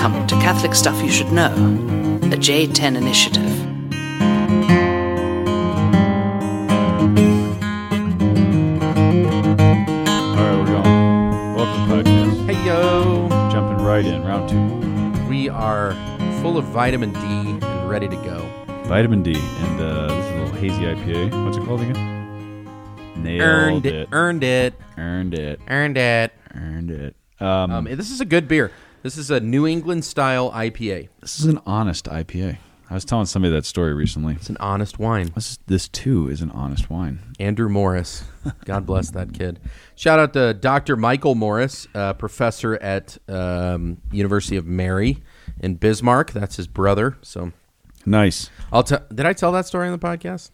Welcome to Catholic Stuff You Should Know, the J10 initiative. All right, we're going. Welcome podcast. Hey yo! Jumping right in, round two. We are full of vitamin D and ready to go. Vitamin D, and uh, this is a little hazy IPA. What's it called again? Nailed Earned it. it. Earned it. Earned it. Earned it. Earned it. Um, Um, this is a good beer. This is a New England style IPA. this is an honest IPA. I was telling somebody that story recently. It's an honest wine. This, is, this too is an honest wine. Andrew Morris. God bless that kid. Shout out to Dr. Michael Morris, uh, professor at um, University of Mary in Bismarck. That's his brother. So Nice. I'll tell. Did I tell that story on the podcast?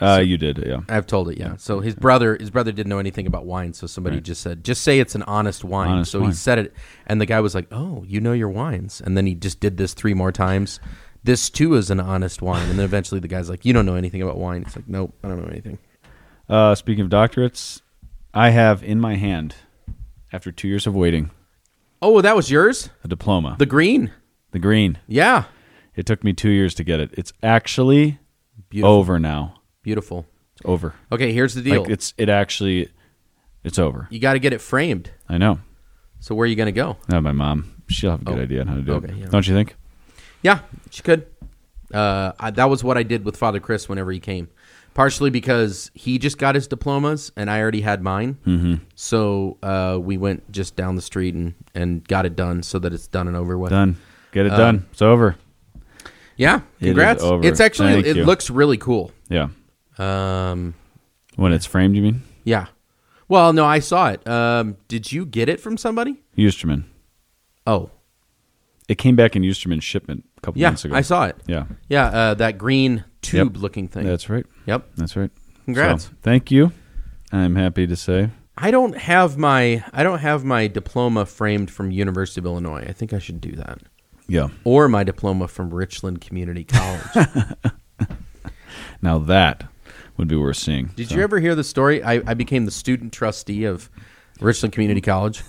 Uh, you did, yeah. I've told it, yeah. So his brother, his brother didn't know anything about wine, so somebody just said, "Just say it's an honest wine." Honest so wine. he said it, and the guy was like, "Oh, you know your wines," and then he just did this three more times. This too is an honest wine, and then eventually the guy's like, "You don't know anything about wine." It's like, "Nope, I don't know anything." Uh, speaking of doctorates, I have in my hand, after two years of waiting, Oh, that was yours, a diploma. the green. the green. Yeah, It took me two years to get it. It's actually beautiful, over now. Beautiful. It's over. Okay, here's the deal: Like it's it actually it's over. you got to get it framed. I know. So where are you going to go? No, my mom. She'll have a good Oh, idea on how to do okay, it. yeah. Don't you think? Yeah, she could. Uh, I, that was what I did with Father Chris whenever he came. Partially because he just got his diplomas and I already had mine. Mm-hmm. So uh, we went just down the street and, and got it done so that it's done and over with. Done. Get it Uh, done. It's over. Yeah, is congrats. over. It's actually Thank it you. looks really cool. Yeah. Um, When it's framed, you mean? yeah. Well, no, I saw it. Um, did you get it from somebody? Eusterman. Oh, It came back in Eusterman shipment a couple yeah, months ago. I saw it. Yeah. Yeah, uh, that green tube-looking thing. That's right. yep. That's right. Congrats. So, thank you. I'm happy to say. I don't have my I don't have my diploma framed from University of Illinois. I think I should do that. Yeah. Or my diploma from Richland Community College. Now that would be worth seeing. Did So, you ever hear the story? I, I became the student trustee of Richland Community College.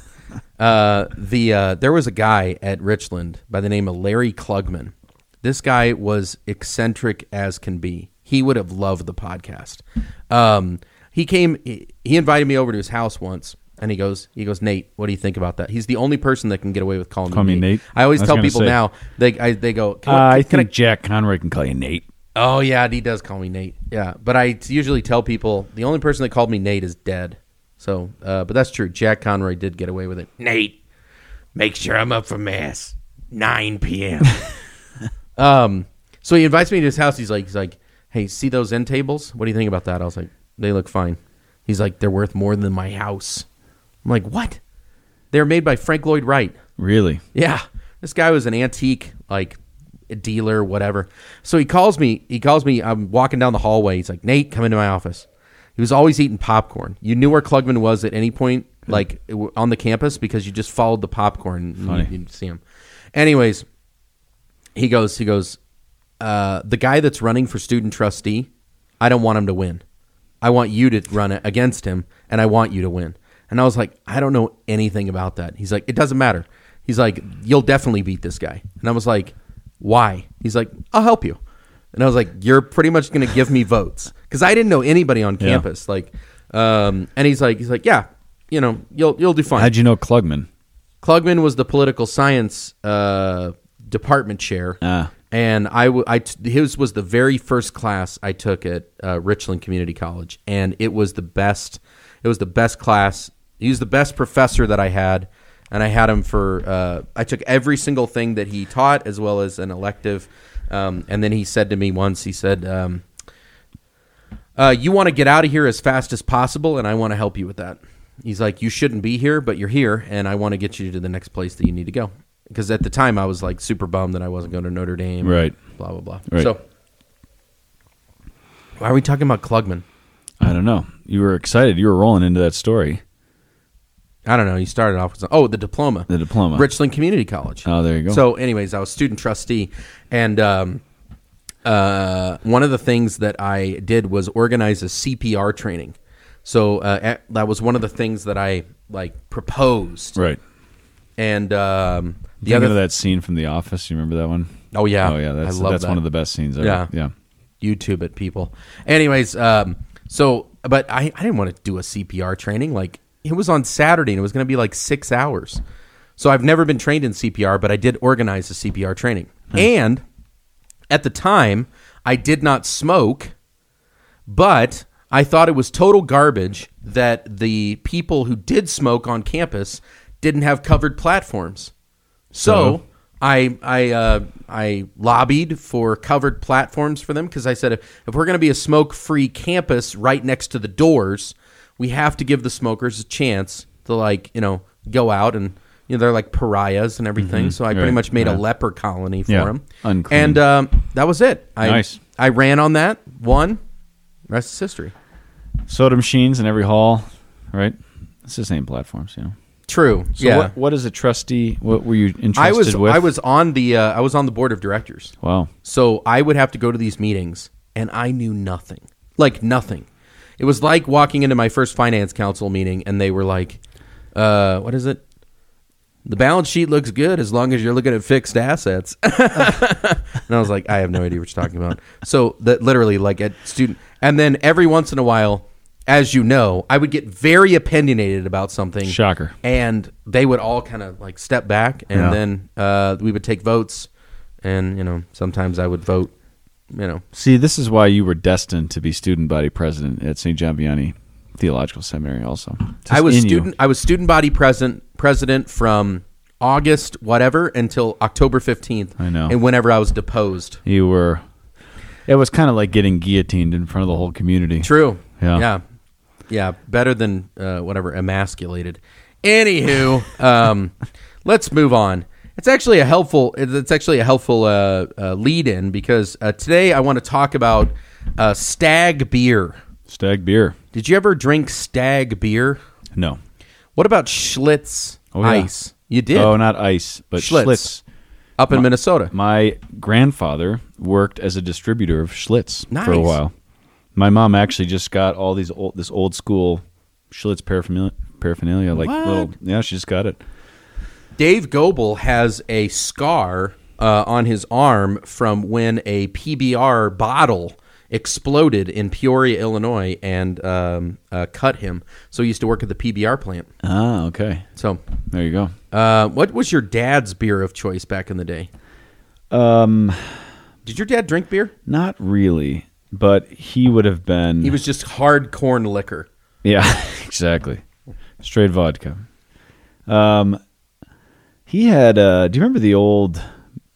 Uh, the uh, there was a guy at Richland by the name of Larry Klugman. This guy was eccentric as can be. He would have loved the podcast. Um, he came. He, he invited me over to his house once, and he goes, he goes, Nate, what do you think about that? He's the only person that can get away with calling Call me Nate. Nate? I always I tell people say. now. They I, they go. Uh, I- I think Jack Conroy can call you Nate. Oh yeah, he does call me Nate. Yeah, but I usually tell people the only person that called me Nate is dead. So, uh, but that's true. Jack Conroy did get away with it. Nate, make sure I'm up for mass, nine p.m. um, so he invites me to his house. He's like, he's like, hey, see those end tables? What do you think about that? I was like, they look fine. He's like, they're worth more than my house. I'm like, what? They're made by Frank Lloyd Wright. Really? Yeah, this guy was an antique like dealer, whatever. So he calls me. He calls me. I'm walking down the hallway. He's like, Nate, come into my office. He was always eating popcorn. You knew where Klugman was at any point, like on the campus, because you just followed the popcorn. And Funny. you, you'd see him. Anyways, he goes. He goes. Uh, the guy that's running for student trustee, I don't want him to win. I want you to run it against him, and I want you to win. And I was like, I don't know anything about that. He's like, it doesn't matter. He's like, you'll definitely beat this guy. And I was like, why? He's like, I'll help you. And I was like, you're pretty much going to give me votes because I didn't know anybody on Yeah. campus. Like, um, and he's like, he's like, yeah, you know, you'll you'll do fine. How'd you know Klugman? Klugman was the political science uh, department chair, Ah. and I, w- I t- his was the very first class I took at uh, Richland Community College, and it was the best. It was the best class. He was the best professor that I had, and I had him for. Uh, I took every single thing that he taught, as well as an elective. Um, and then he said to me once, he said. Um, uh, you want to get out of here as fast as possible, and I want to help you with that. He's like, you shouldn't be here, but you're here, and I want to get you to the next place that you need to go. Because at the time, I was like super bummed that I wasn't going to Notre Dame. Right. Blah blah blah. Right. So, why are we talking about Klugman? I don't know. You were excited. You were rolling into that story. I don't know. You started off with oh the diploma, The diploma. Richland Community College. Oh, there you go. So, anyways, I was student trustee, and um, uh, one of the things that I did was organize a CPR training. So uh, a- that was one of the things that I like proposed. right. and um, the Thinking other of that scene from The Office. You remember that one? Oh yeah, Oh yeah, that's that's that. one of the best scenes ever. Yeah. yeah. YouTube it, people. Anyways, um, so but I, I didn't want to do a CPR training. Like it was on Saturday and it was going to be like six hours. So I've never been trained in CPR, but I did organize a CPR training. And at the time, I did not smoke, but I thought it was total garbage that the people who did smoke on campus didn't have covered platforms. So So? I I uh, I lobbied for covered platforms for them because I said if, if we're going to be a smoke free campus right next to the doors, we have to give the smokers a chance to like you know go out and you know they're like pariahs and everything. So I pretty much made a leper colony for Yeah. them. Unclean. And um, that was it. I, Nice. I ran on that. one. Rest is history. Soda machines in every hall, right? It's the same platforms, you know. True. So yeah. what, what is a trustee? What were you entrusted I was with? I was on the uh, I was on the board of directors. Wow. So I would have to go to these meetings, and I knew nothing, like nothing. It was like walking into my first finance council meeting, and they were like, uh, "What is it? The balance sheet looks good as long as you're looking at fixed assets." and I was like, "I have no idea what you're talking about." So that literally, like at student, and then every once in a while, as you know, I would get very opinionated about something. Shocker. And they would all kind of like step back, and Yeah. then uh, we would take votes, and you know, sometimes I would vote. You know, See, this is why you were destined to be student body president at St. John Vianney Theological Seminary. Also, Just I was in you. student. I was student body president president from August whatever until October fifteenth. I know. and whenever I was deposed. You were. It was kind of like getting guillotined in front of the whole community. True. Yeah. Yeah. Yeah. Better than uh, whatever emasculated. Anywho, um, let's move on. It's actually a helpful. It's actually a helpful uh, uh, lead in because uh, today I want to talk about uh, stag beer. Stag beer. Did you ever drink stag beer? No. What about Schlitz Oh, yeah. ice? You did Oh, not ice, but Schlitz. Schlitz. up in Minnesota. My grandfather worked as a distributor of Schlitz for a while. My mom actually just got all these old, this old school Schlitz paraphernalia, paraphernalia like What? little. Yeah, she just got it. Dave Goebel has a scar uh, on his arm from when a PBR bottle exploded in Peoria, Illinois, and um, uh, cut him. So he used to work at the PBR plant. Ah, okay. So, There you go. uh, what was your dad's beer of choice back in the day? Um, Did your dad drink beer? not really, but he would have been. He was just hard corn liquor. Yeah, exactly. Straight vodka. Um, he had. Uh, do you remember the old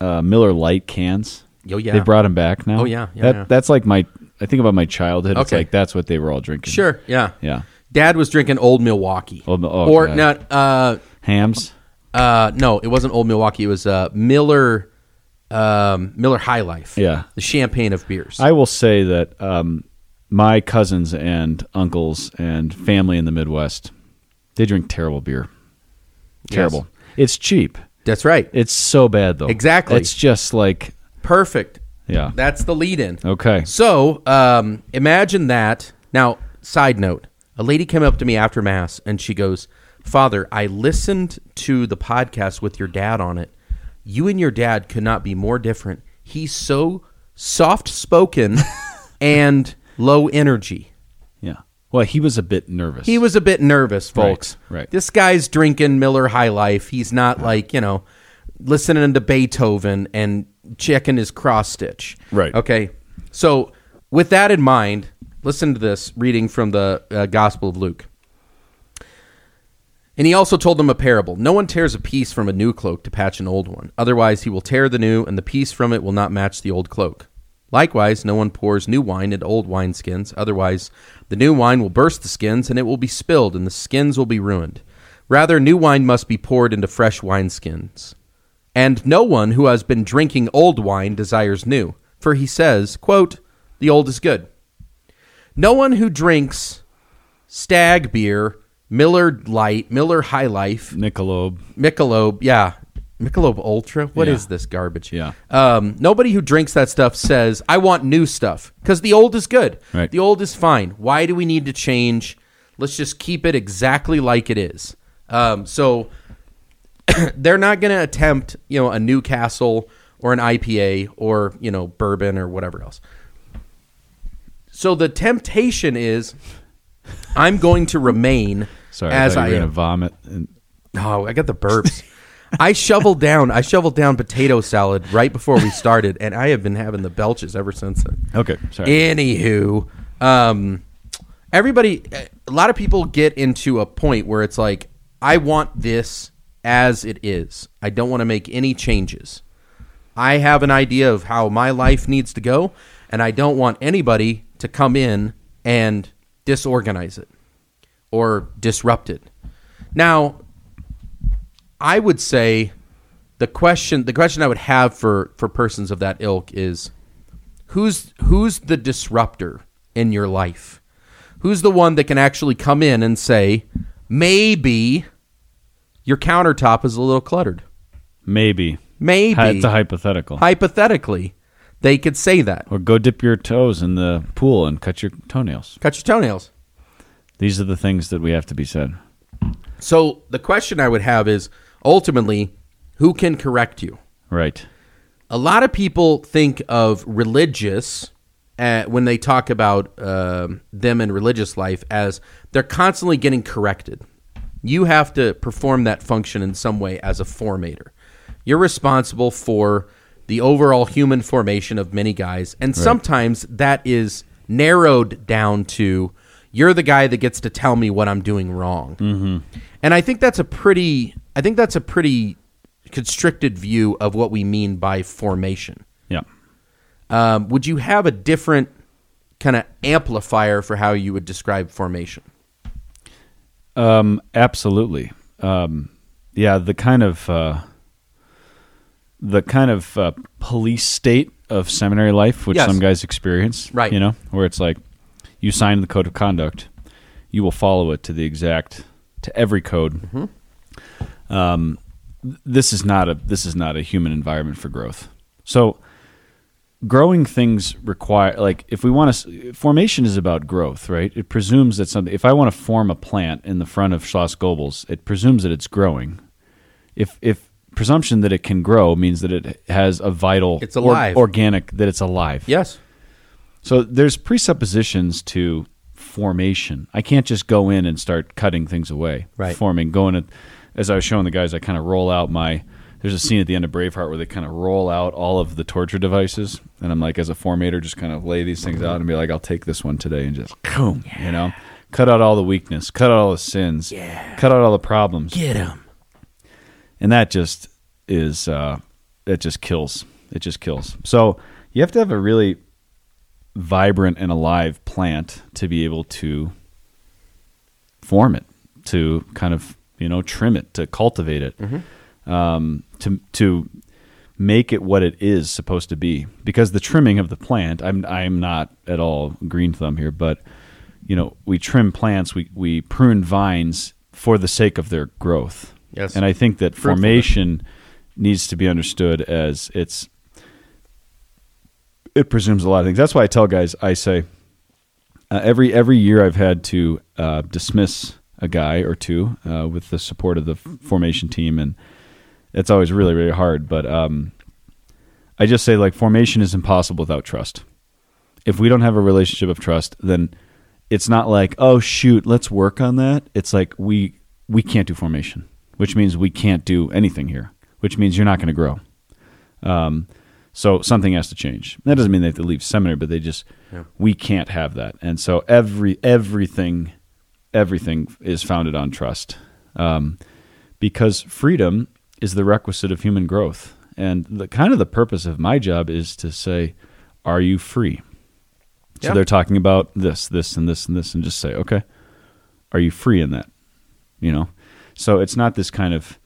uh, Miller Lite cans? Oh, yeah. They brought them back now. Oh, yeah, yeah, That, yeah. That's like my. I think about my childhood. It's Okay. like that's what they were all drinking. Sure, yeah. Yeah. Dad was drinking Old Milwaukee. Old oh, or God. not uh, Hamm's. Uh, no, it wasn't Old Milwaukee. It was uh, Miller, um, Miller High Life. Yeah. the champagne of beers. I will say that um, my cousins and uncles and family in the Midwest, they drink terrible beer. Terrible. It's cheap. That's right. It's so bad though. Exactly. It's just like Perfect. yeah. That's the lead-in. Okay. So, um, imagine that. Now, side note: a lady came up to me after mass and she goes, "Father, I listened to the podcast with your dad on it. You and your dad could not be more different. He's so soft-spoken and low energy." Well, he was a bit nervous. He was a bit nervous, folks. Right, right. This guy's drinking Miller High Life. He's not like, you know, listening to Beethoven and checking his cross stitch. Right. Okay. So, with that in mind, listen to this reading from the uh, Gospel of Luke. And he also told them a parable. No one tears a piece from a new cloak to patch an old one. Otherwise, he will tear the new, and the piece from it will not match the old cloak. Likewise, no one pours new wine into old wineskins. Otherwise, the new wine will burst the skins, and it will be spilled, and the skins will be ruined. Rather, new wine must be poured into fresh wineskins. And no one who has been drinking old wine desires new, for he says, quote, The old is good. No one who drinks stag beer, Miller Lite, Miller High Life, Michelob. Michelob, yeah, Michelob Ultra. What is Yeah. this garbage? Yeah. Um, nobody who drinks that stuff says, "I want new stuff," because the old is good. Right. The old is fine. Why do we need to change? Let's just keep it exactly like it is. Um, so, they're not going to attempt, you know, a Newcastle or an IPA or, you know, bourbon or whatever else. So the temptation is I'm going to remain Sorry, as I, I thought you were am. gonna vomit. And, Oh, I got the burps. I shoveled down. I shoveled down potato salad right before we started, and I have been having the belches ever since then. okay, sorry. Anywho, um, everybody, a lot of people get into a point where it's like, I want this as it is. I don't want to make any changes. I have an idea of how my life needs to go, and I don't want anybody to come in and disorganize it or disrupt it. Now, I would say the question the question I would have for for persons of that ilk is who's who's the disruptor in your life? Who's the one that can actually come in and say maybe your countertop is a little cluttered? Maybe. Maybe It's a hypothetical. hypothetically they could say that. or go dip your toes in the pool and cut your toenails. Cut your toenails. These are the things that we have to be said. So the question I would have is ultimately who can correct you? Right. a lot of people think of religious uh, when they talk about um them in religious life as they're constantly getting corrected. You have to perform that function in some way as a formator. You're responsible for the overall human formation of many guys, and sometimes that is narrowed down to you're the guy that gets to tell me what I'm doing wrong. Mm-hmm. And I think that's a pretty, I think that's a pretty constricted view of what we mean by formation. Yeah. Um, would you have a different kind of amplifier for how you would describe formation? Um, absolutely. Um, yeah, the kind of uh, the kind of uh, police state of seminary life, which Yes. some guys experience, Right. You know, where it's like you sign the code of conduct, you will follow it to the exact to every code. Um, this is not a this is not a human environment for growth. So growing things require like if we want to formation is about growth right it presumes that something if i want to form a plant in the front of schloss Goebels it presumes that it's growing if if presumption that it can grow means that it has a vital It's alive. organic that it's alive Yes. so there's presuppositions to formation. I can't just go in and start cutting things away. Right. Forming, going at, as I was showing the guys, I kind of roll out my. There's a scene at the end of Braveheart where they kind of roll out all of the torture devices, and I'm like, as a formator, just kind of lay these things out and be like, I'll take this one today and just boom, you know, cut out all the weakness, cut out all the sins, Yeah. cut out all the problems, Get him. and that just is uh it just kills it just kills so you have to have a really vibrant and alive plant to be able to form it to kind of you know trim it to cultivate it um, to to make it what it is supposed to be because the trimming of the plant I'm I'm not at all green thumb here but you know we trim plants we we prune vines for the sake of their growth Yes. and I think that formation needs to be understood as it's it presumes a lot of things. That's why I tell guys, I say uh, every every year I've had to uh, dismiss a guy or two uh, with the support of the formation team, and it's always really really hard. But um, I just say like formation is impossible without trust. If we don't have a relationship of trust, then it's not like oh shoot, let's work on that. It's like we we can't do formation, which means we can't do anything here, which means you're not going to grow. Um, so something has to change. That doesn't mean they have to leave seminary, but they just Yeah. we can't have that. And so every everything everything is founded on trust, um, because freedom is the requisite of human growth. And the kind of the purpose of my job is to say, "Are you free?" So Yeah. they're talking about this, this, and this, and this, and just say, "Okay, are you free in that?" You know. So it's not this kind of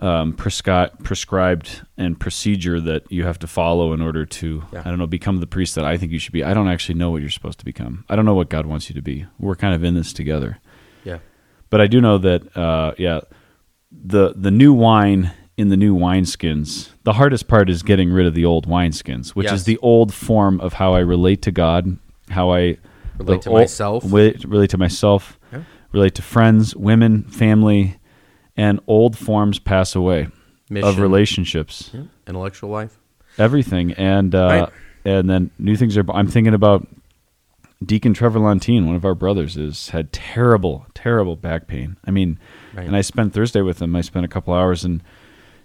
um, prescri- prescribed and procedure that you have to follow in order to Yeah. I don't know become the priest that I think you should be. I don't actually know what you're supposed to become. I don't know what God wants you to be. We're kind of in this together. Yeah. But I do know that uh, yeah, the the new wine in the new wineskins. The hardest part is getting rid of the old wineskins, which Yes. is the old form of how I relate to God, how I Relate to ol- myself. relate, relate to myself, Yeah. relate to friends, women, family, and old forms pass away of relationships, Yeah, intellectual life. everything, and uh, Right. and then new things are. I'm thinking about Deacon Trevor Lontine, one of our brothers, is had terrible, terrible back pain. I mean, Right. and I spent Thursday with him. I spent a couple hours and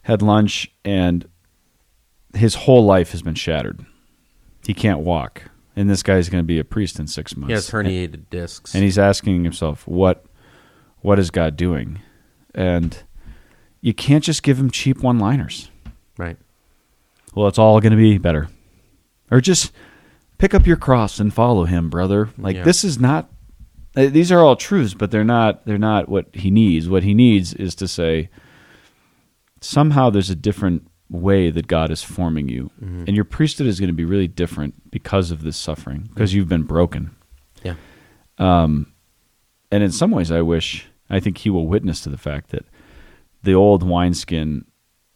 had lunch, and his whole life has been shattered. He can't walk, and this guy's going to be a priest in six months. He has herniated discs. and he's asking himself, "What, what is God doing?" And you can't just give him cheap one-liners. right. Well, it's all going to be better, or just pick up your cross and follow him, brother. Like Yeah. this is not. uh, These are all truths, but they're not. They're not what he needs. What he needs is to say, somehow there's a different way that God is forming you, Mm-hmm. and your priesthood is going to be really different because of this suffering, because you've been broken. Yeah. Um, and in some ways, I wish I think he will witness to the fact that the old wineskin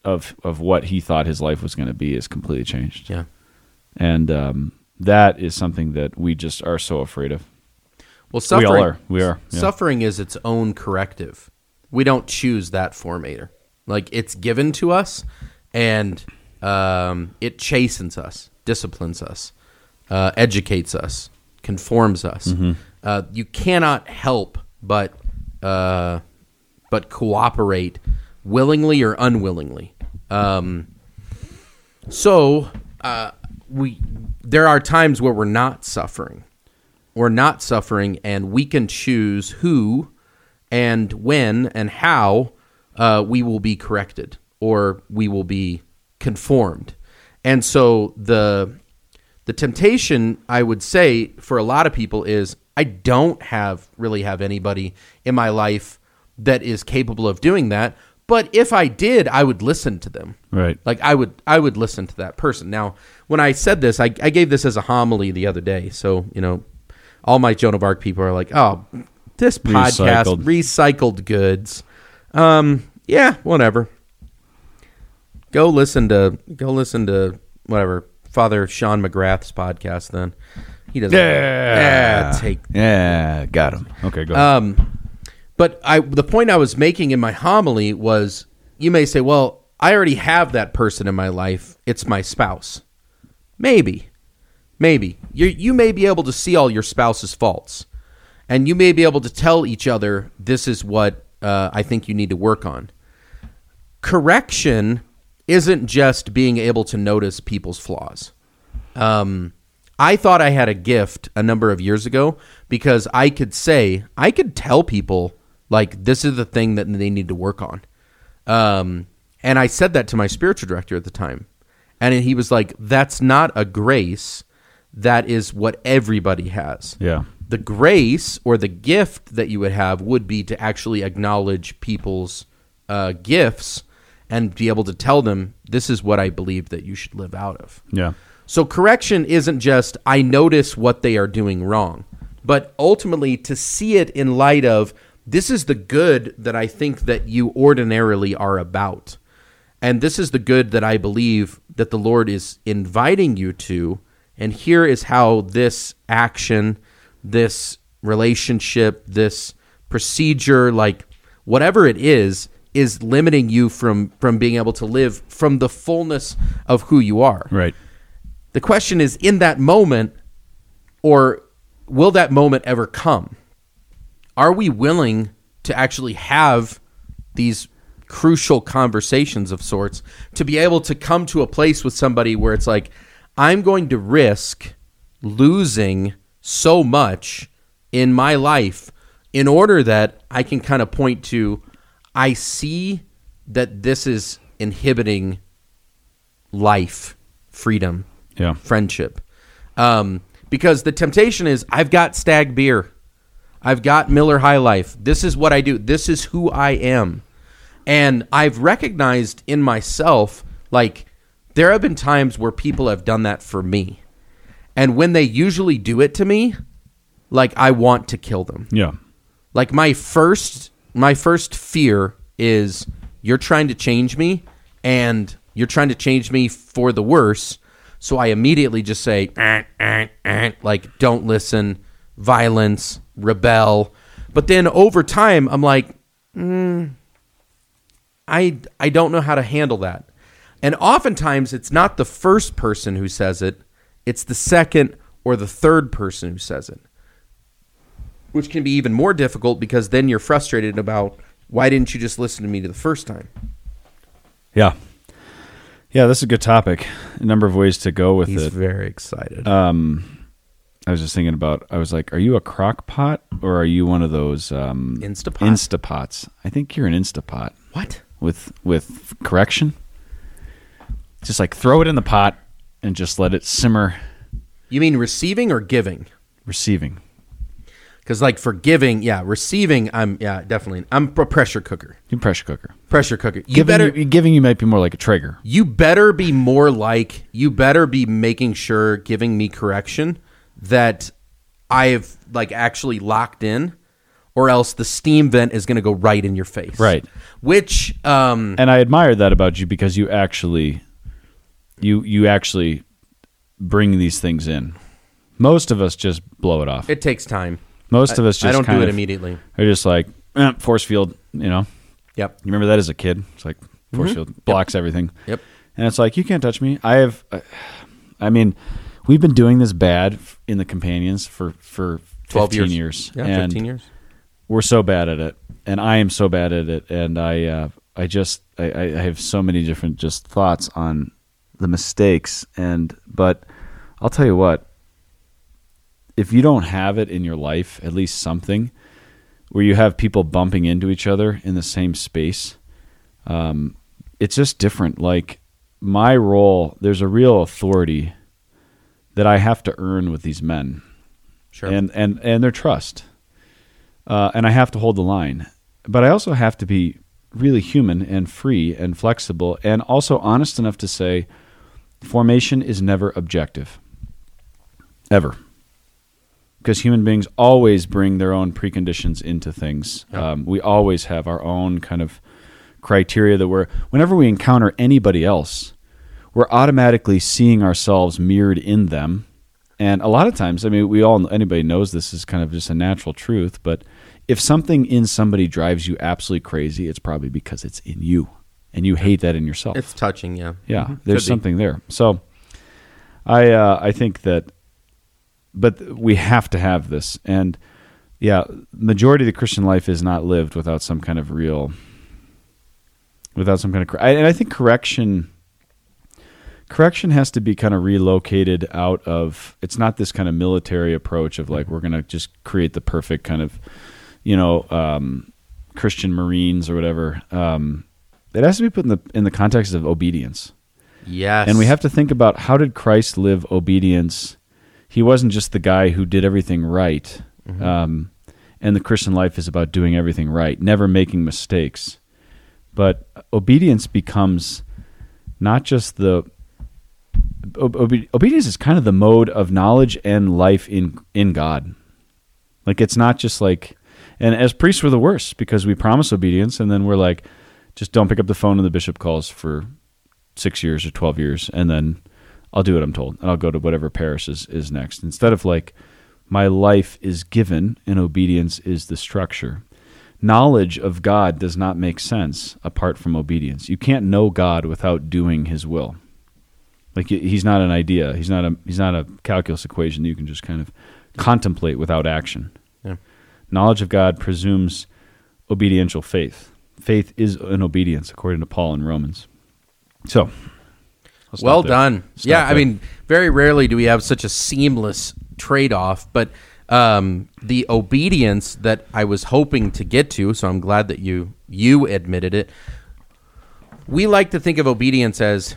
of of what he thought his life was going to be is completely changed, Yeah. and um, that is something that we just are so afraid of. Well, suffering. we all are. We are. yeah. Suffering is its own corrective. We don't choose that formator. Like it's given to us, and um, it chastens us, disciplines us, uh, educates us, conforms us. Mm-hmm. Uh, you cannot help but uh, but cooperate willingly or unwillingly. Um, so uh, we there are times where we're not suffering we're not suffering, and we can choose who and when and how uh, we will be corrected or we will be conformed. And so the the temptation, I would say, for a lot of people is I don't have really have anybody in my life that is capable of doing that. But if I did, I would listen to them. Right. Like I would, I would listen to that person. Now, when I said this, I, I gave this as a homily the other day. So you know, all my Joan of Arc people are like, "Oh, this podcast Recycled. recycled goods." Um, yeah, whatever. Go listen to go listen to whatever Father Sean McGrath's podcast. Then he doesn't. Yeah. take Yeah, got him. Okay, go. ahead. um, but I the point I was making in my homily was you may say, well, I already have that person in my life. It's my spouse. Maybe, maybe you you may be able to see all your spouse's faults, and you may be able to tell each other this is what uh, I think you need to work on. Correction isn't just being able to notice people's flaws. Um, I thought I had a gift a number of years ago because I could say, I could tell people, like, this is the thing that they need to work on. Um, and I said that to my spiritual director at the time. And he was like, that's not a grace. That is what everybody has. yeah. The grace or the gift that you would have would be to actually acknowledge people's uh, gifts and be able to tell them, this is what I believe that you should live out of. Yeah. So correction isn't just I notice what they are doing wrong, but ultimately to see it in light of this is the good that I think that you ordinarily are about. And this is the good that I believe that the Lord is inviting you to. And here is how this action, this relationship, this procedure, like whatever it is, is limiting you from from being able to live from the fullness of who you are. Right. The question is in that moment, or will that moment ever come? Are we willing to actually have these crucial conversations of sorts to be able to come to a place with somebody where it's like, I'm going to risk losing so much in my life in order that I can kind of point to, I see that this is inhibiting life, freedom, Yeah. friendship. Um, because the temptation is I've got stag beer. I've got Miller High Life. This is what I do. This is who I am. And I've recognized in myself, like, there have been times where people have done that for me. And when they usually do it to me, like, I want to kill them Yeah. like my first my first fear is you're trying to change me and you're trying to change me for the worse so i immediately just say "Eh, eh, eh," like don't listen violence rebel but then over time i'm like mm, I I don't know how to handle that. And oftentimes it's not the first person who says it, it's the second or the third person who says it. Which can be even more difficult because then you're frustrated about why didn't you just listen to me the first time? Yeah. Yeah, this is a good topic. A number of ways to go with He's it. very excited. Um, I was just thinking about. I was like, "Are you a crock pot or are you one of those um, Instapot? Instapots?" I think you're an Instapot what? with with correction. Just like throw it in the pot and just let it simmer. You mean receiving or giving? Receiving. Because like for giving, yeah, receiving, I'm yeah definitely. I'm a pressure cooker. You pressure cooker. Pressure cooker. You giving better you, giving you might be more like a trigger. you better be more like you better be making sure giving me correction that I've like actually locked in, or else the steam vent is going to go right in your face. Right. Which um and I admire that about you because you actually you you actually bring these things in. Most of us just blow it off. it takes time. Most of us just I don't kind do it of immediately. Are just like eh, force field, you know. Yep. You remember that as a kid? It's like force field blocks everything. Mm-hmm. Yep. And it's like you can't touch me. I have I mean, we've been doing this bad f- in the companions for for 12 15 years. years. Yeah, and 15 years. we're so bad at it and i am so bad at it and i uh, i just I, I I have so many different just thoughts on the mistakes and but i'll tell you what if you don't have it in your life at least something where you have people bumping into each other in the same space um, it's just different like my role there's a real authority that i have to earn with these men Sure. and and and their trust. Uh, and I have to hold the line, but I also have to be really human and free and flexible, and also honest enough to say, formation is never objective, ever, because human beings always bring their own preconditions into things. Um, we always have our own kind of criteria that we're whenever we encounter anybody else, we're automatically seeing ourselves mirrored in them. And a lot of times, I mean, we all anybody knows this is kind of just a natural truth, but if something in somebody drives you absolutely crazy, it's probably because it's in you and you hate that in yourself. it's touching, yeah. yeah, Mhm. there's Could be. something there. So I uh, I think that but we have to have this and yeah, majority of the Christian life is not lived without some kind of real without some kind of cor- and I think correction correction has to be kind of relocated out of it's not this kind of military approach of like we're going to just create the perfect kind of you know um, Christian Marines or whatever um, it has to be put in the in the context of obedience Yes. and we have to think about how did Christ live obedience? He wasn't just the guy who did everything right. Um, and the Christian life is about doing everything right, never making mistakes. But obedience becomes not just the obe- obedience is kind of the mode of knowledge and life in in God. Like it's not just like and as priests we're the worst because we promise obedience and then we're like just don't pick up the phone when the bishop calls for six years or 12 years and then I'll do what I'm told and I'll go to whatever parish is, is next. Instead of like, my life is given and obedience is the structure. Knowledge of God does not make sense apart from obedience. You can't know God without doing his will. Like he's not an idea. He's not a he's not a calculus equation that you can just kind of contemplate without action. Yeah. Knowledge of God presumes obediential faith. Faith is an obedience according to Paul in Romans. So, Well there. done. Stop yeah, I mean, very rarely do we have such a seamless trade off, but um, the obedience that I was hoping to get to, so I'm glad that you you admitted it. We like to think of obedience as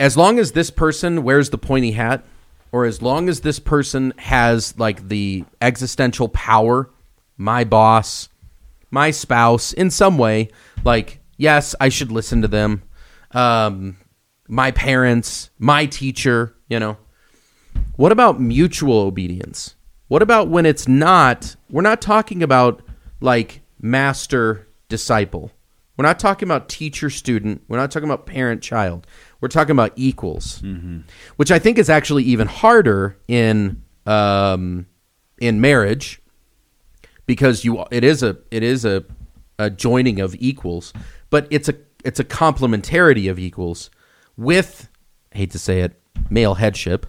as long as this person wears the pointy hat or as long as this person has like the existential power, my boss, my spouse in some way, like yes, I should listen to them. Um, my parents, my teacher, you know. What about mutual obedience? What about when it's not, we're not talking about like master disciple. We're not talking about teacher student. We're not talking about parent child. We're talking about equals, which I think is actually even harder in um, in marriage because you it is a it is a, a joining of equals, but it's a it's a complementarity of equals with hate to say it male headship,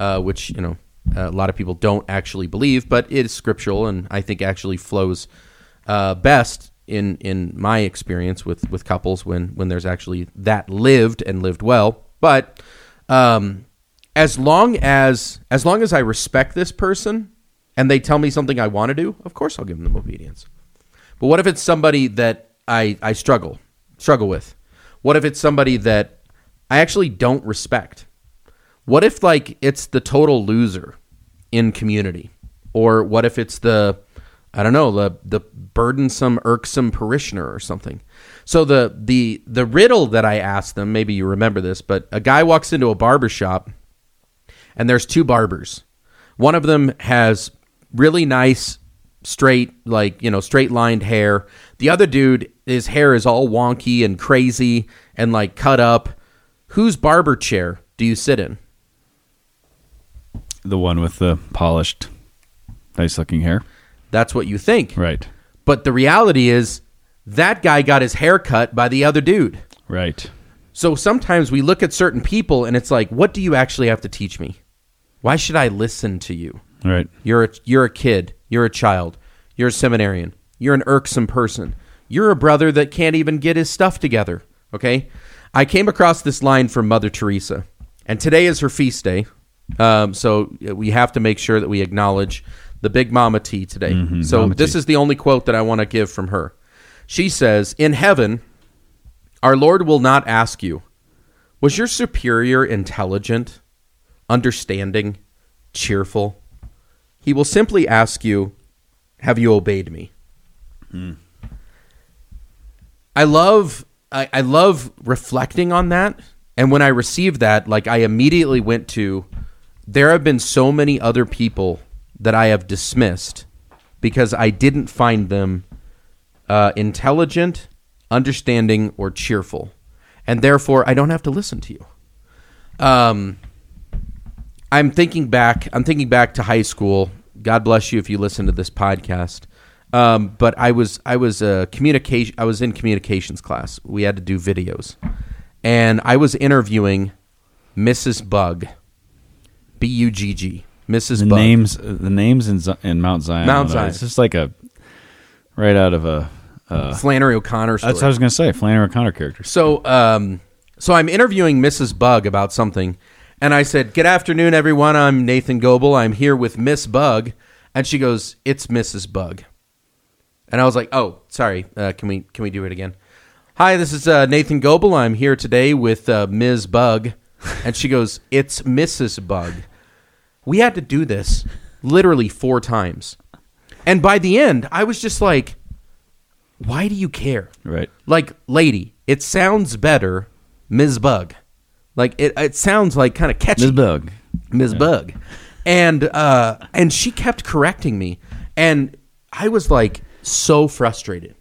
uh, which you know a lot of people don't actually believe, but it is scriptural and I think actually flows uh, best in in my experience with with couples when when there's actually that lived and lived well. But um, as long as as long as I respect this person and they tell me something I want to do, of course I'll give them obedience. But what if it's somebody that I I struggle struggle with? What if it's somebody that I actually don't respect? What if like it's the total loser in community? Or what if it's the I don't know, the the burdensome, irksome parishioner or something. So the the the riddle that I asked them, maybe you remember this, but a guy walks into a barber shop and there's two barbers. One of them has really nice straight like, you know, straight lined hair. The other dude his hair is all wonky and crazy and like cut up. Whose barber chair do you sit in? The one with the polished, nice looking hair. That's what you think. Right. But the reality is that guy got his hair cut by the other dude. Right. So sometimes we look at certain people and it's like, what do you actually have to teach me? Why should I listen to you? Right. You're a, you're a kid. You're a child. You're a seminarian. You're an irksome person. You're a brother that can't even get his stuff together. Okay? I came across this line from Mother Teresa, and today is her feast day. Um, so we have to make sure that we acknowledge the Big Mama T today. Mm-hmm. so Mama this T. is the only quote that I want to give from her. She says, In heaven, our Lord will not ask you, Was your superior intelligent, understanding, cheerful? He will simply ask you, Have you obeyed me? Mm. I love I, I love reflecting on that. And when I received that, like I immediately went to there have been so many other people that I have dismissed because I didn't find them uh, intelligent, understanding, or cheerful. And therefore I don't have to listen to you. Um I'm thinking back. I'm thinking back to high school. God bless you if you listen to this podcast. Um, but I was I was a communication. I was in communications class. We had to do videos, and I was interviewing Mrs. Bugg, B U G G, Mrs. The Bugg. names, the names in, in Mount Zion. Mount Zion. It's just like a right out of a. Uh, Flannery O'Connor. Story. that's what I was gonna say. Flannery O'Connor character. So, um, so I'm interviewing Mrs. Bugg about something, and I said, "Good afternoon, everyone. I'm Nathan Goebel. I'm here with Miss Bugg," and she goes, "It's Mrs. Bugg," and I was like, "Oh, sorry. Uh, can we can we do it again?" Hi, this is uh, Nathan Goebel. I'm here today with uh, Ms. Bugg, and she goes, "It's Mrs. Bugg." We had to do this literally four times, and by the end, I was just like, "Why do you care?" Right. like lady it sounds better ms Bugg like it, it sounds like kind of catchy Ms. Bugg. ms Bugg and uh and she kept correcting me and i was like so frustrated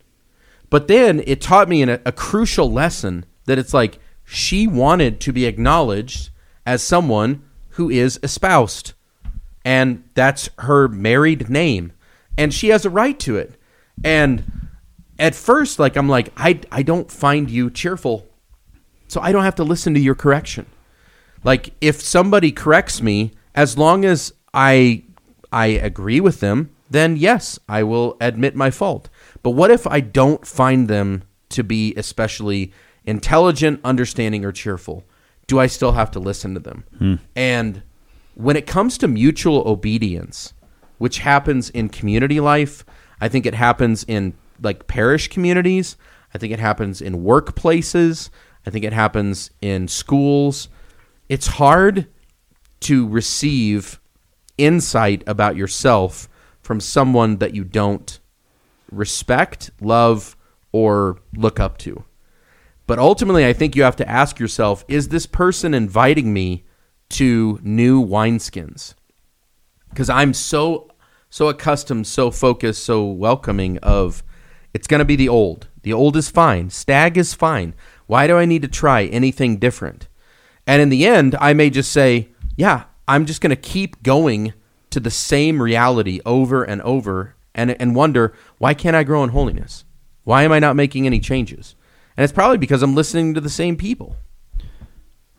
but then it taught me in a, a crucial lesson that it's like she wanted to be acknowledged as someone who is espoused. And that's her married name. And she has a right to it. And at first like i'm like i, I don't find you cheerful. So i don't have to listen to your correction. Like if somebody corrects me as long as i i agree with them then yes i will admit my fault. But what if i don't find them to be especially intelligent understanding or cheerful do i still have to listen to them? Hmm. And when it comes to mutual obedience which happens in community life i think it happens in like parish communities. I think it happens in workplaces. I think it happens in schools. It's hard to receive insight about yourself from someone that you don't respect, love, or look up to. But ultimately, I think you have to ask yourself is this person inviting me to new wineskins? Because I'm so so accustomed, so focused, so welcoming of it's going to be the old. The old is fine. Stag is fine. Why do I need to try anything different? And in the end, I may just say, yeah, I'm just going to keep going to the same reality over and over and, and wonder, why can't I grow in holiness? Why am I not making any changes? And it's probably because I'm listening to the same people.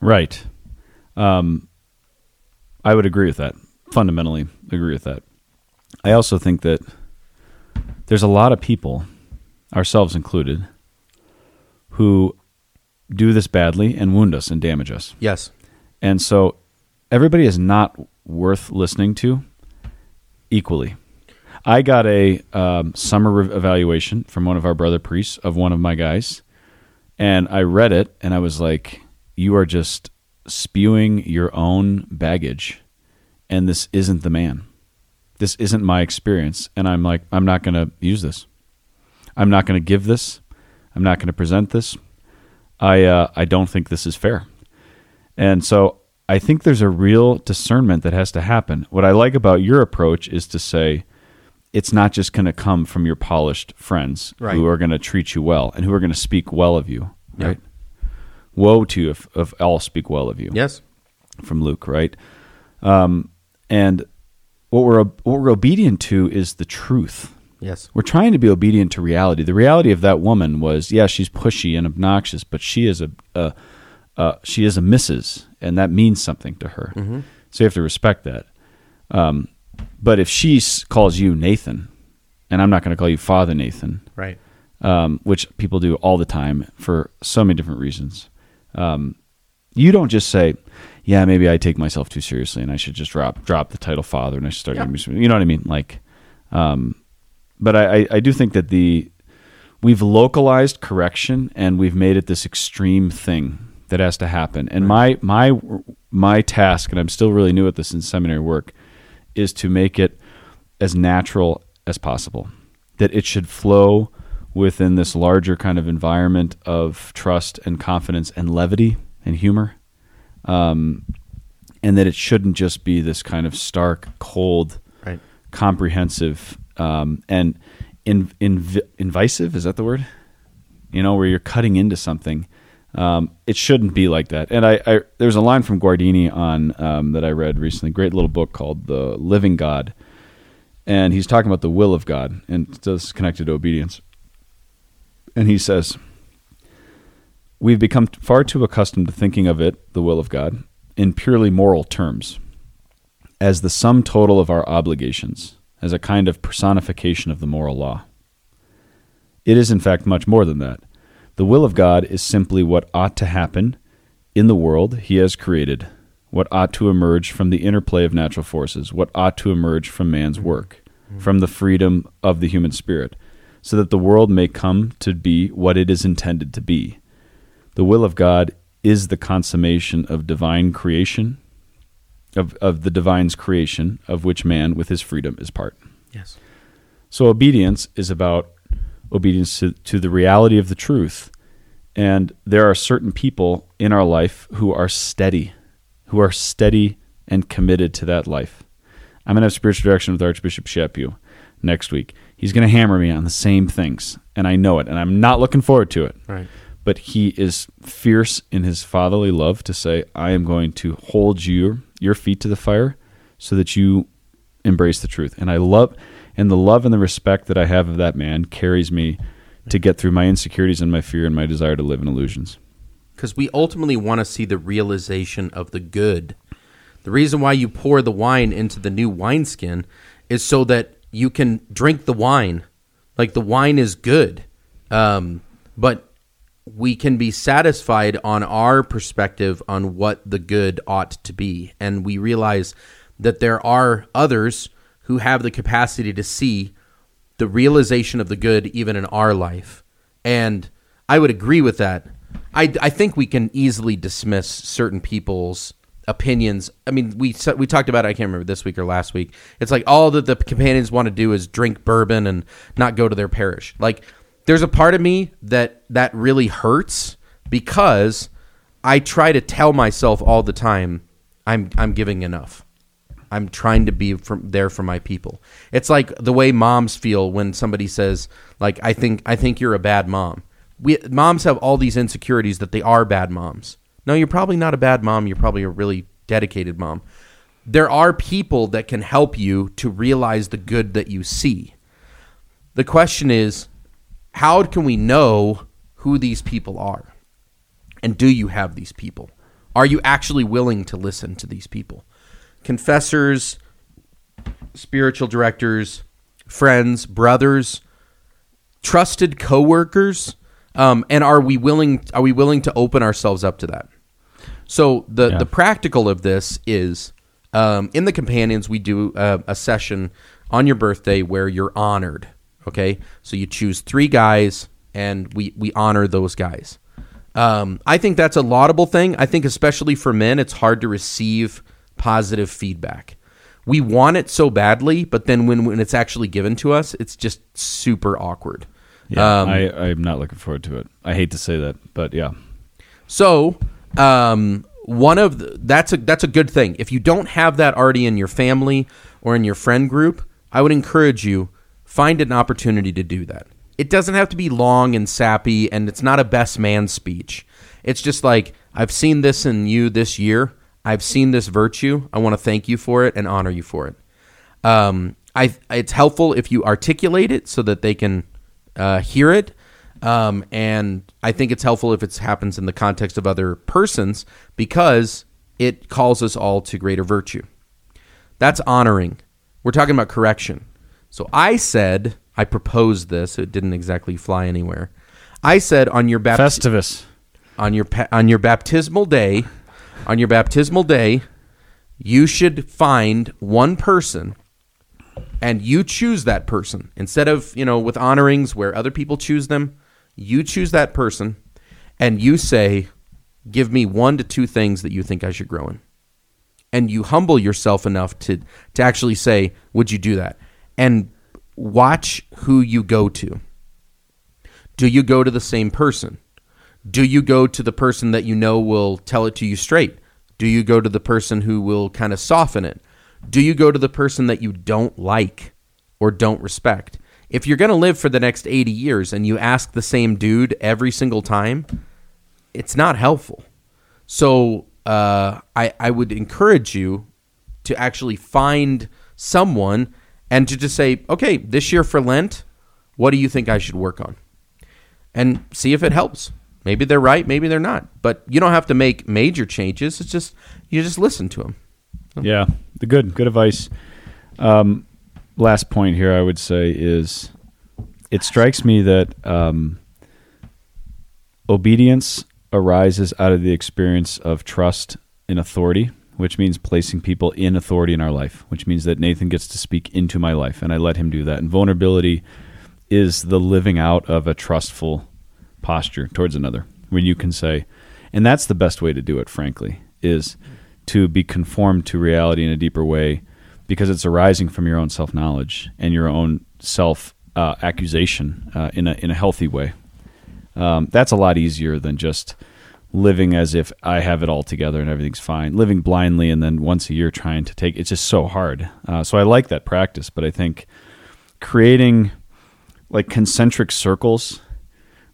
Right. Um, I would agree with that. Fundamentally agree with that. I also think that there's a lot of people, ourselves included, who do this badly and wound us and damage us. Yes. And so everybody is not worth listening to equally. I got a um, summer re- evaluation from one of our brother priests of one of my guys, and I read it and I was like, "You are just spewing your own baggage, and this isn't the man. This isn't my experience." And I'm like, "I'm not going to use this. I'm not going to give this. I'm not going to present this. I uh, I don't think this is fair." And so I think there's a real discernment that has to happen. What I like about your approach is to say it's not just going to come from your polished friends Right. who are going to treat you well and who are going to speak well of you, right? Woe to you if, if all speak well of you Yes. from Luke, right? Um, and what we're what we're obedient to is the truth. Yes. We're trying to be obedient to reality. The reality of that woman was, yeah, she's pushy and obnoxious, but she is a, a uh, she is a Mrs. and that means something to her. So you have to respect that. Um, but if she calls you Nathan, and I'm not going to call you Father Nathan, Right. um, which people do all the time for so many different reasons. Um, you don't just say, "Yeah, maybe I take myself too seriously, and I should just drop drop the title father, and I should start." Yeah. You know what I mean? Like, um, but I, I, I do think that the we've localized correction and we've made it this extreme thing that has to happen. And my my my task, and I'm still really new at this in seminary work, is to make it as natural as possible. That it should flow within this larger kind of environment of trust and confidence and levity and humor. Um, and that it shouldn't just be this kind of stark, cold, Right. comprehensive, um, and in, inv- invisive. Is that the word? You know, where you're cutting into something. Um, it shouldn't be like that. And I, I there's a line from Guardini on um, that I read recently. Great little book called The Living God, and he's talking about the will of God, and this connected to obedience. And he says, We've become far too accustomed to thinking of it, the will of God, in purely moral terms, as the sum total of our obligations, as a kind of personification of the moral law. It is, in fact, much more than that. The will of God is simply what ought to happen in the world He has created, what ought to emerge from the interplay of natural forces, what ought to emerge from man's mm-hmm. work, mm-hmm. from the freedom of the human spirit, so that the world may come to be what it is intended to be. The will of God is the consummation of divine creation, of, of the divine's creation, of which man, with his freedom, is part. Yes. So obedience is about obedience to, to the reality of the truth. And there are certain people in our life who are steady, who are steady and committed to that life. I'm going to have spiritual direction with Archbishop Chaput next week. He's going to hammer me on the same things, and I know it, and I'm not looking forward to it. Right. But he is fierce in his fatherly love to say, I am going to hold your, your feet to the fire so that you embrace the truth. And I love, and the love and the respect that I have of that man carries me to get through my insecurities and my fear and my desire to live in illusions. Because we ultimately want to see the realization of the good. The reason why you pour the wine into the new wineskin is so that you can drink the wine. Like the wine is good. Um, but we can be satisfied on our perspective on what the good ought to be. And we realize that there are others who have the capacity to see the realization of the good even in our life. And I would agree with that. I, I think we can easily dismiss certain people's opinions. I mean, we we talked about it, I can't remember this week or last week. It's like all that the companions want to do is drink bourbon and not go to their parish. Like there's a part of me that that really hurts because I try to tell myself all the time I'm I'm giving enough. I'm trying to be from there for my people. It's like the way moms feel when somebody says like I think I think you're a bad mom. We moms have all these insecurities that they are bad moms. No, you're probably not a bad mom. You're probably a really dedicated mom. There are people that can help you to realize the good that you see. The question is, how can we know who these people are. And do you have these people? Are you actually willing to listen to these people? Confessors, spiritual directors, friends, brothers, trusted coworkers, um, and are we willing? Are we willing to open ourselves up to that? So the Yeah. the practical of this is um, in the companions we do a, a session on your birthday where you're honored. Okay, so you choose three guys and we we honor those guys. Um, I think that's a laudable thing. I think especially for men, it's hard to receive positive feedback. We want it so badly, but then when when it's actually given to us, it's just super awkward. Yeah, Um, I, I'm not looking forward to it. I hate to say that, but yeah. So, um, one of the, that's a that's a good thing. If you don't have that already in your family or in your friend group, I would encourage you find an opportunity to do that. It doesn't have to be long and sappy, and it's not a best man speech. It's just like I've seen this in you this year. I've seen this virtue. I want to thank you for it and honor you for it. Um, I it's helpful if you articulate it so that they can uh, hear it. Um, and I think it's helpful if it happens in the context of other persons because it calls us all to greater virtue. That's honoring. We're talking about correction. So I said, I proposed this. It didn't exactly fly anywhere. I said on your baptism Festivus. on your pa- on your baptismal day, on your baptismal day, you should find one person and you choose that person instead of, you know, with honorings where other people choose them, you choose that person and you say, "Give me one to two things that you think I should grow in." And you humble yourself enough to to actually say, "Would you do that?" And watch who you go to. Do you go to the same person? Do you go to the person that you know will tell it to you straight? Do you go to the person who will kind of soften it? Do you go to the person that you don't like or don't respect? If you're going to live for the next 80 years and you ask the same dude every single time, it's not helpful. So uh, I, I would encourage you to actually find someone and to just say, okay, this year for Lent, what do you think I should work on? And see if it helps. Maybe they're right, maybe they're not. But you don't have to make major changes. It's just you just listen to them. Yeah, the good good advice. Um, last point here, I would say is it strikes me that um, obedience arises out of the experience of trust in authority, which means placing people in authority in our life, which means that Nathan gets to speak into my life, and I let him do that. And vulnerability is the living out of a trustful posture towards another when you can say and that's the best way to do it frankly is to be conformed to reality in a deeper way because it's arising from your own self-knowledge and your own self uh, accusation uh, in a in a healthy way um, that's a lot easier than just living as if I have it all together and everything's fine. Living blindly and then once a year trying to take it's just so hard. Uh, so I like that practice, but I think creating like concentric circles,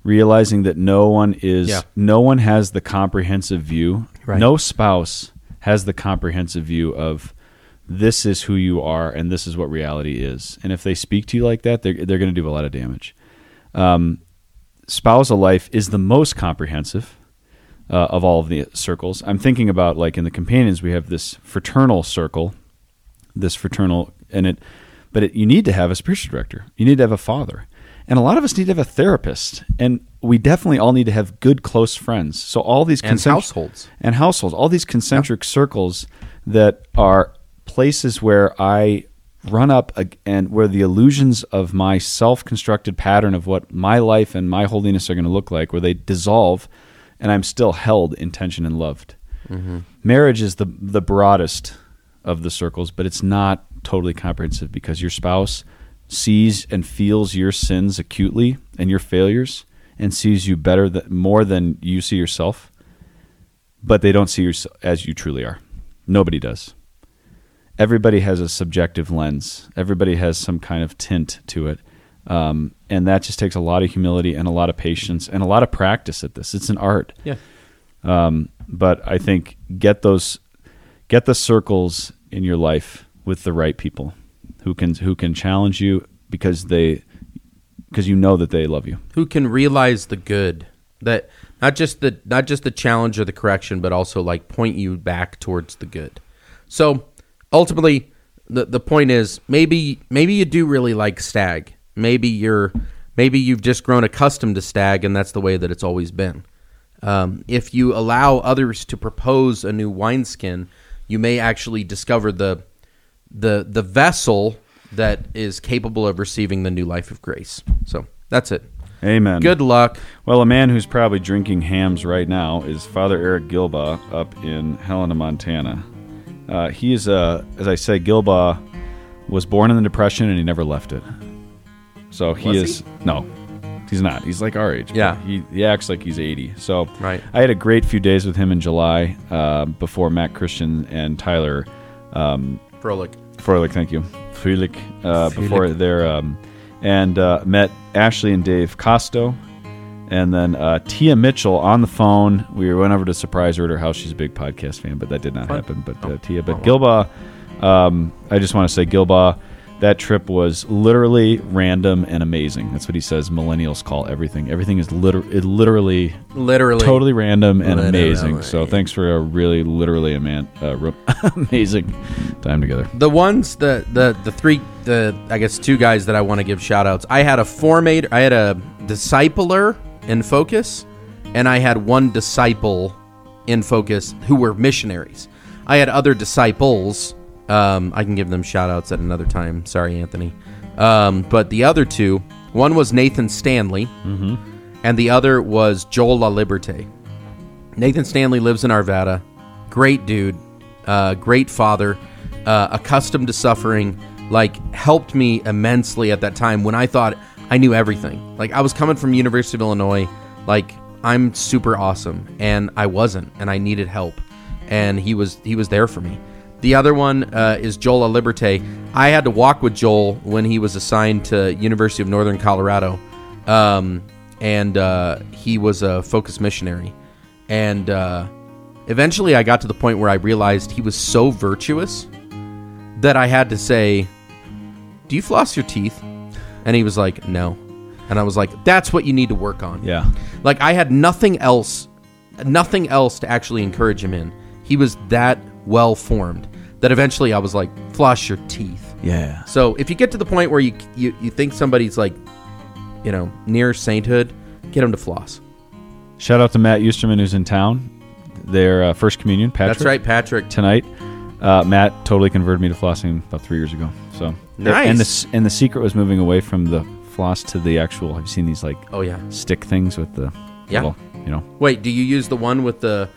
realizing that no one is Yeah. no one has the comprehensive view. Right. No spouse has the comprehensive view of this is who you are and this is what reality is. And if they speak to you like that, they're they're going to do a lot of damage. Um, spousal life is the most comprehensive uh, of all of the circles. I'm thinking about like in the companions we have this fraternal circle, this fraternal, and it, but it, you need to have a spiritual director. You need to have a father, and a lot of us need to have a therapist, and we definitely all need to have good close friends. So all these And concent- households. and households, all these concentric circles that are places where I run up and where the illusions of my self-constructed pattern of what my life and my holiness are going to look like, where they dissolve, and I'm still held in tension and loved. Mm-hmm. Marriage is the the broadest of the circles, but it's not totally comprehensive because your spouse sees and feels your sins acutely and your failures, and sees you better th- more than you see yourself but they don't see you as you truly are. Nobody does. Everybody has a subjective lens. Everybody has some kind of tint to it, um, and that just takes a lot of humility and a lot of patience and a lot of practice at this. It's an art. Yeah. Um, but I think get those, get the circles in your life with the right people, who can who can challenge you because they, because you know that they love you. Who can realize the good that not just the not just the challenge or the correction, but also like point you back towards the good. So ultimately, the the point is maybe maybe you do really like stag. Maybe you're maybe you've just grown accustomed to stag, and that's the way that it's always been. Um, if you allow others to propose a new wineskin, you may actually discover the the the vessel that is capable of receiving the new life of grace. So that's it. Amen. Good luck. Well, a man who's probably drinking Hamm's right now is Father Eric Gilba up in Helena, Montana. Uh, he is, uh, as I say, Gilba was born in the Depression and he never left it. So he Was is he? no, he's not. He's like our age. Yeah. he he acts like he's eighty. So Right. I had a great few days with him in July uh, before Matt Christian and Tyler um. Froelich, thank you. Froelich, uh, before their um, and uh, met Ashley and Dave Costo, and then uh, Tia Mitchell on the phone. We went over to surprise her at her house. She's a big podcast fan, but that did not Fun. happen. But Oh. uh, Tia, but Oh, Gilbaugh, um, I just want to say Gilbaugh. That trip was literally random and amazing. That's what he says. Millennials call everything. Everything is liter- it literally Literally. totally random and amazing. So thanks for a really literally aman- uh, amazing time together. The ones the the the three the I guess two guys that I want to give shout outs. I had a formator I had a discipler in focus and I had one disciple in focus who were missionaries. I had other disciples. Um, I can give them shout outs at another time. Sorry, Anthony. Um, but the other two, one was Nathan Stanley, and the other was Joel La Liberte. Nathan Stanley lives in Arvada. Great dude, uh, great father, uh, accustomed to suffering. Like helped me immensely at that time when I thought I knew everything. Like I was coming from University of Illinois. Like I'm super awesome, and I wasn't, and I needed help, and he was he was there for me. The other one uh, is Joel Liberte. I had to walk with Joel when he was assigned to University of Northern Colorado, um, and uh, he was a focus missionary. And uh, eventually, I got to the point where I realized he was so virtuous that I had to say, "Do you floss your teeth?" And he was like, "No." And I was like, "That's what you need to work on." Yeah. Like I had nothing else, nothing else to actually encourage him in. He was that well formed that eventually I was like, "Floss your teeth." Yeah. So if you get to the point where you you, you think somebody's like, you know, near sainthood, get them to floss. Shout out to Matt Eusterman who's in town. Their uh, first communion, Patrick. That's right, Patrick. Tonight, uh, Matt totally converted me to flossing about three years ago. So Nice. And the and the secret was moving away from the floss to the actual. Have you seen these like Oh yeah. stick things with the Yeah. little, you know? Wait, do you use the one with the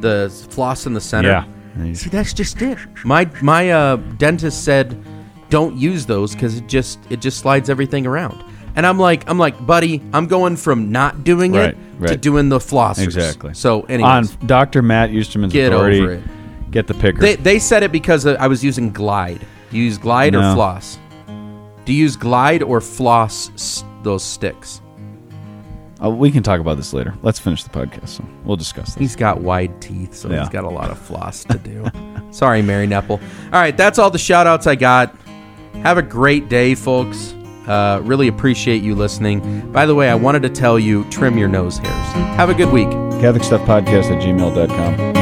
the floss in the center? Yeah. And you- See, that's just it. My my uh, dentist said, don't use those because it just it just slides everything around. And I'm like, I'm like, buddy, I'm going from not doing Right, it to right. doing the flossers. Exactly. So, on anyways, Dr. Matt Eusterman's get authority, over it. get the picker. They they said it because uh, I was using Glide. Do you use Glide or floss? Do you use Glide or floss s- those sticks? Uh, we can talk about this later. Let's finish the podcast. So we'll discuss this. He's got wide teeth, so Yeah. he's got a lot of floss to do. Sorry, Mary Nepple. All right, that's all the shout outs I got. Have a great day, folks. Uh, really appreciate you listening. By the way, I wanted to tell you trim your nose hairs. Have a good week. Catholic Stuff Podcast at gmail.com.